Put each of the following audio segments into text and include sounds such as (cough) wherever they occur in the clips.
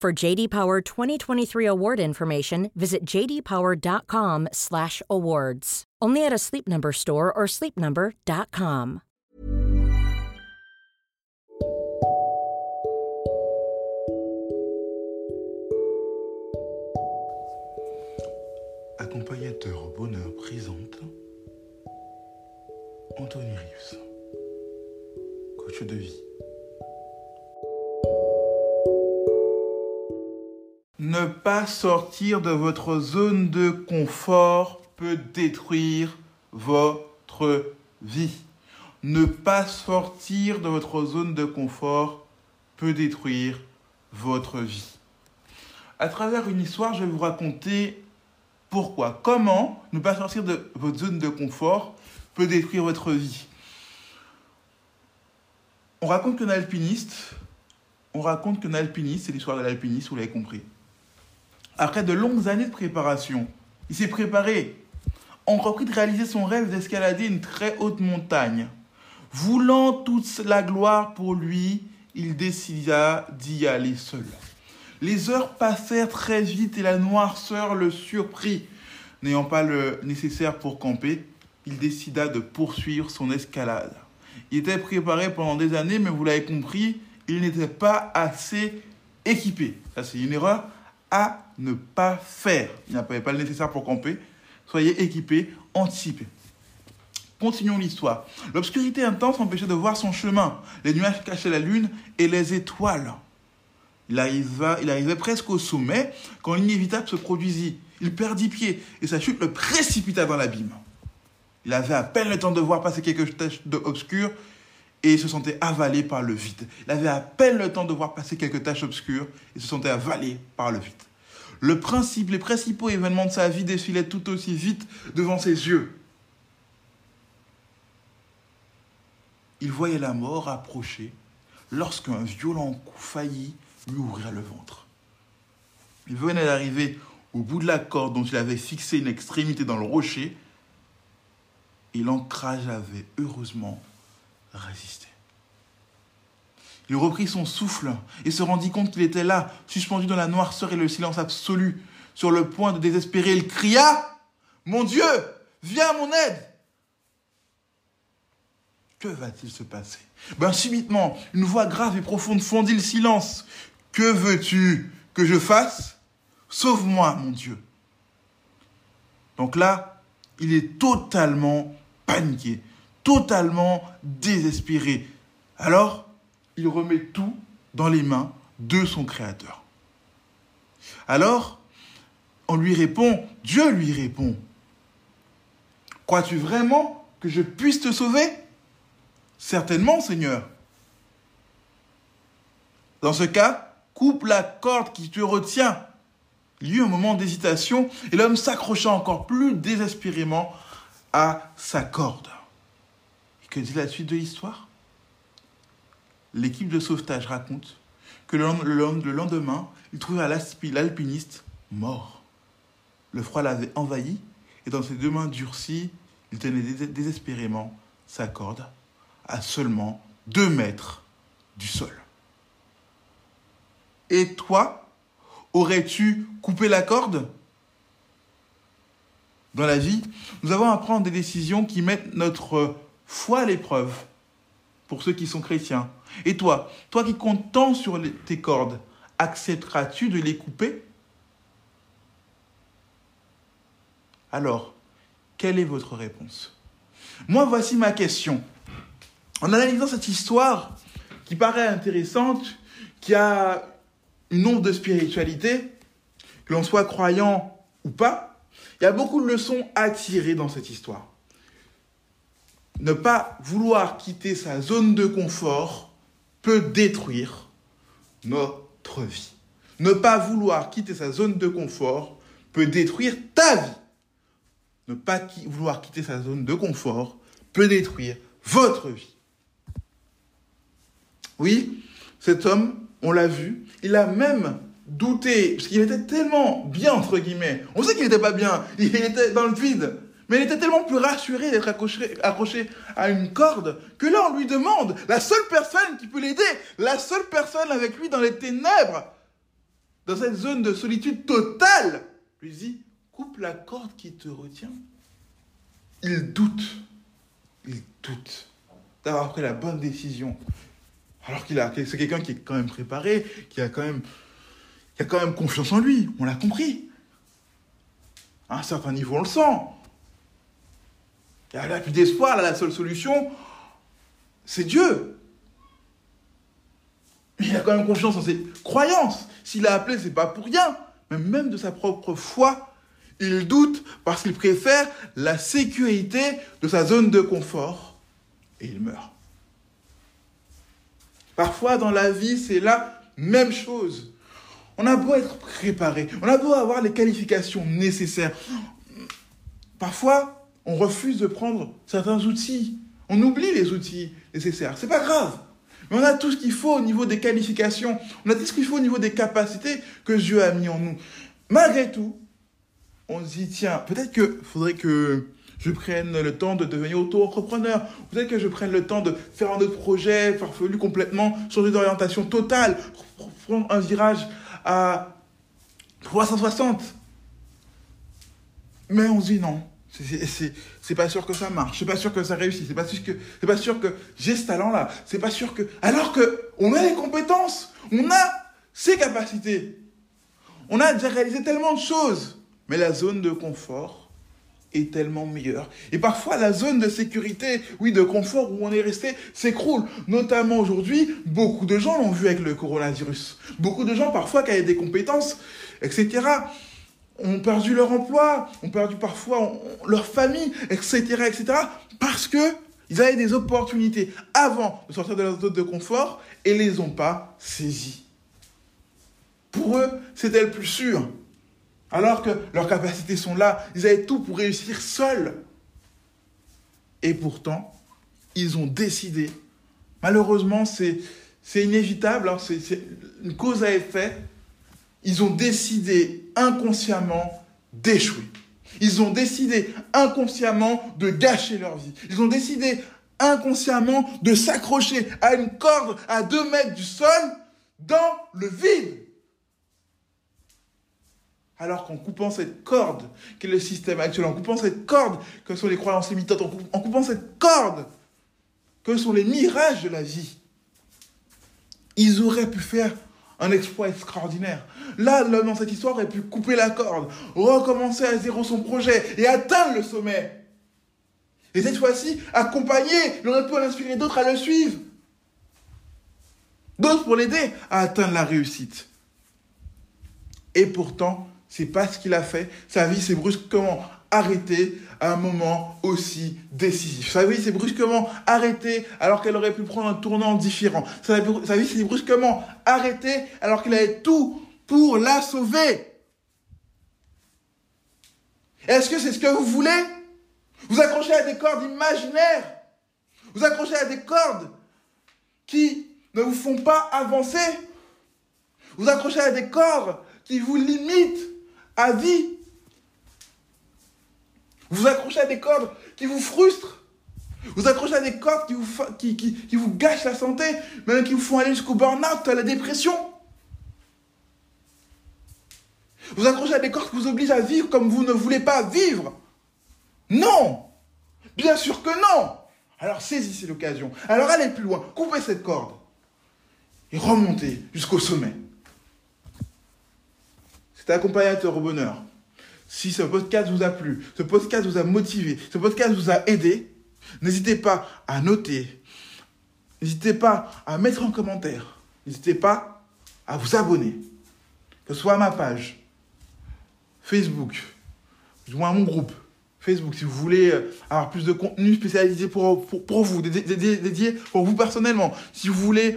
For JD Power 2023 award information, visit jdpower.com/awards. Only at a Sleep Number store or sleepnumber.com. Accompagnateur bonheur présente Anthony Rives, coach de vie. Ne pas sortir de votre zone de confort peut détruire votre vie. Ne pas sortir de votre zone de confort peut détruire votre vie. À travers une histoire, je vais vous raconter pourquoi, comment ne pas sortir de votre zone de confort peut détruire votre vie. On raconte qu'un alpiniste, on raconte qu'un alpiniste, c'est l'histoire de l'alpiniste, vous l'avez compris. Après de longues années de préparation, il s'est préparé, entrepris de réaliser son rêve d'escalader une très haute montagne. Voulant toute la gloire pour lui, il décida d'y aller seul. Les heures passèrent très vite et la noirceur le surprit. N'ayant pas le nécessaire pour camper, il décida de poursuivre son escalade. Il était préparé pendant des années, mais vous l'avez compris, il n'était pas assez équipé. Ça, c'est une erreur à ne pas faire. Il n'avait pas le nécessaire pour camper. Soyez équipé, anticipez. Continuons l'histoire. L'obscurité intense empêchait de voir son chemin. Les nuages cachaient la lune et les étoiles. Il, il arrivait presque au sommet quand l'inévitable se produisit. Il perdit pied et sa chute le précipita dans l'abîme. Il avait à peine le temps de voir passer quelques taches obscures et se sentait avalé par le vide. Il avait à peine le temps de voir passer quelques taches obscures et se sentait avalé par le vide. Le principe, les principaux événements de sa vie défilaient tout aussi vite devant ses yeux. Il voyait la mort approcher lorsqu'un violent coup faillit lui ouvrir le ventre. Il venait d'arriver au bout de la corde dont il avait fixé une extrémité dans le rocher et l'ancrage avait heureusement résisté. Il reprit son souffle et se rendit compte qu'il était là, suspendu dans la noirceur et le silence absolu. Sur le point de désespérer, il cria Mon Dieu, viens à mon aide Que va-t-il se passer? Ben, subitement, une voix grave et profonde fondit le silence. Que veux-tu que je fasse? Sauve-moi, mon Dieu. Donc là, il est totalement paniqué, totalement désespéré. Alors, il remet tout dans les mains de son Créateur. Alors, on lui répond, Dieu lui répond, Crois-tu vraiment que je puisse te sauver? Certainement, Seigneur. Dans ce cas, coupe la corde qui te retient. Il y eut un moment d'hésitation et l'homme s'accrocha encore plus désespérément à sa corde. Que dit la suite de l'histoire? L'équipe de sauvetage raconte que le lendemain, il trouva l'alpiniste mort. Le froid l'avait envahi et dans ses deux mains durcies, il tenait désespérément sa corde à seulement deux mètres du sol. Et toi, aurais-tu coupé la corde? Dans la vie, nous avons à prendre des décisions qui mettent notre foi l'épreuve pour ceux qui sont chrétiens. Et toi, toi qui comptes tant sur tes cordes, accepteras-tu de les couper? Alors, quelle est votre réponse? Moi, voici ma question. En analysant cette histoire qui paraît intéressante, qui a une onde de spiritualité, que l'on soit croyant ou pas, il y a beaucoup de leçons à tirer dans cette histoire. Ne pas vouloir quitter sa zone de confort peut détruire notre vie. Ne pas vouloir quitter sa zone de confort peut détruire ta vie. Ne pas vouloir quitter sa zone de confort peut détruire votre vie. Oui, cet homme, on l'a vu, il a même douté, parce qu'il était tellement bien, entre guillemets. On sait qu'il n'était pas bien, (laughs) il était dans le vide. Mais il était tellement plus rassuré d'être accroché, à une corde que là, on lui demande, la seule personne qui peut l'aider, la seule personne avec lui dans les ténèbres, dans cette zone de solitude totale, lui dit, coupe la corde qui te retient. Il doute, il doute d'avoir pris la bonne décision. Alors qu'il a, c'est quelqu'un qui est quand même préparé, qui a quand même, qui a quand même confiance en lui. On l'a compris. À un certain niveau, on le sent. Il n'y a plus d'espoir, la seule solution, c'est Dieu. Il a quand même confiance en ses croyances. S'il a appelé, c'est pas pour rien. Mais même de sa propre foi, il doute parce qu'il préfère la sécurité de sa zone de confort et il meurt. Parfois dans la vie, c'est la même chose. On a beau être préparé, on a beau avoir les qualifications nécessaires. Parfois, on refuse de prendre certains outils. On oublie les outils nécessaires. C'est pas grave. Mais on a tout ce qu'il faut au niveau des qualifications. On a tout ce qu'il faut au niveau des capacités que Dieu a mis en nous. Malgré tout, on se dit, tiens, peut-être qu'il faudrait que je prenne le temps de devenir auto-entrepreneur. Peut-être que je prenne le temps de faire un autre projet farfelu complètement, changer d'orientation totale, prendre un virage à 360. Mais on se dit non, c'est pas sûr que ça marche, c'est pas sûr que ça réussit, c'est pas sûr que pas sûr que j'ai ce talent là, c'est pas sûr que alors que on a les compétences, on a ces capacités. On a déjà réalisé tellement de choses, mais la zone de confort est tellement meilleure. Et parfois la zone de sécurité, oui, de confort où on est resté s'écroule. Notamment aujourd'hui, beaucoup de gens l'ont vu avec le coronavirus. Beaucoup de gens parfois qui avaient des compétences, etc ont perdu leur emploi, ont perdu parfois leur famille, etc., etc., parce que ils avaient des opportunités avant de sortir de leur zone de confort et les ont pas saisies. Pour eux, c'était le plus sûr. Alors que leurs capacités sont là, ils avaient tout pour réussir seuls. Et pourtant, ils ont décidé. Malheureusement, c'est inévitable, hein, c'est une cause à effet ils ont décidé inconsciemment d'échouer. Ils ont décidé inconsciemment de gâcher leur vie. Ils ont décidé inconsciemment de s'accrocher à une corde à deux mètres du sol dans le vide. Alors qu'en coupant cette corde, qui est le système actuel, en coupant cette corde, que sont les croyances limitantes, en coupant cette corde, que sont les mirages de la vie, ils auraient pu faire un exploit extraordinaire. Là, l'homme dans cette histoire aurait pu couper la corde, recommencer à zéro son projet et atteindre le sommet. Et cette fois-ci, accompagner, il aurait pu inspirer d'autres à le suivre. D'autres pour l'aider à atteindre la réussite. Et pourtant, c'est pas ce qu'il a fait. Sa vie s'est brusquement arrêtée à un moment aussi décisif. Sa vie s'est brusquement arrêtée alors qu'elle aurait pu prendre un tournant différent. Sa vie s'est brusquement arrêtée alors qu'il avait tout pour la sauver. Est-ce que c'est ce que vous voulez? Vous accrochez à des cordes imaginaires. Vous accrochez à des cordes qui ne vous font pas avancer. Vous accrochez à des cordes qui vous limitent à vie. Vous accrochez à des cordes qui vous frustrent. Vous accrochez à des cordes qui vous, qui, gâchent la santé, même qui vous font aller jusqu'au burn-out, à la dépression. Vous accrochez à des cordes qui vous obligent à vivre comme vous ne voulez pas vivre. Non Bien sûr que non Alors saisissez l'occasion. Alors allez plus loin, coupez cette corde et remontez jusqu'au sommet. C'était accompagnateur au bonheur. Si ce podcast vous a plu, ce podcast vous a motivé, ce podcast vous a aidé, n'hésitez pas à noter, n'hésitez pas à mettre en commentaire, n'hésitez pas à vous abonner, que ce soit à ma page Facebook, ou à mon groupe Facebook, si vous voulez euh, avoir plus de contenu spécialisé pour, pour, vous, dédié, pour vous personnellement. Si vous voulez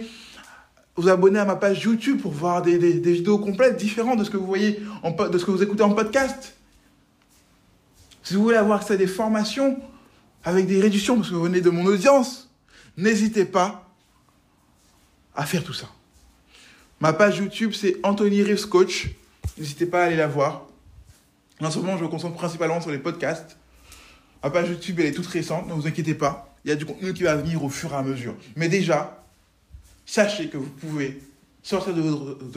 vous abonner à ma page YouTube pour voir des, vidéos complètes différentes de ce que vous voyez, en, de ce que vous écoutez en podcast. Si vous voulez avoir accès à des formations avec des réductions parce que vous venez de mon audience, n'hésitez pas à faire tout ça. Ma page YouTube, c'est Anthony Reeves Coach. N'hésitez pas à aller la voir. En ce moment, je me concentre principalement sur les podcasts. Ma page YouTube, elle est toute récente, ne vous inquiétez pas. Il y a du contenu qui va venir au fur et à mesure. Mais déjà, sachez que vous pouvez sortir de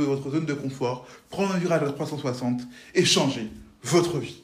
votre, zone de confort, prendre un virage à 360 et changer votre vie.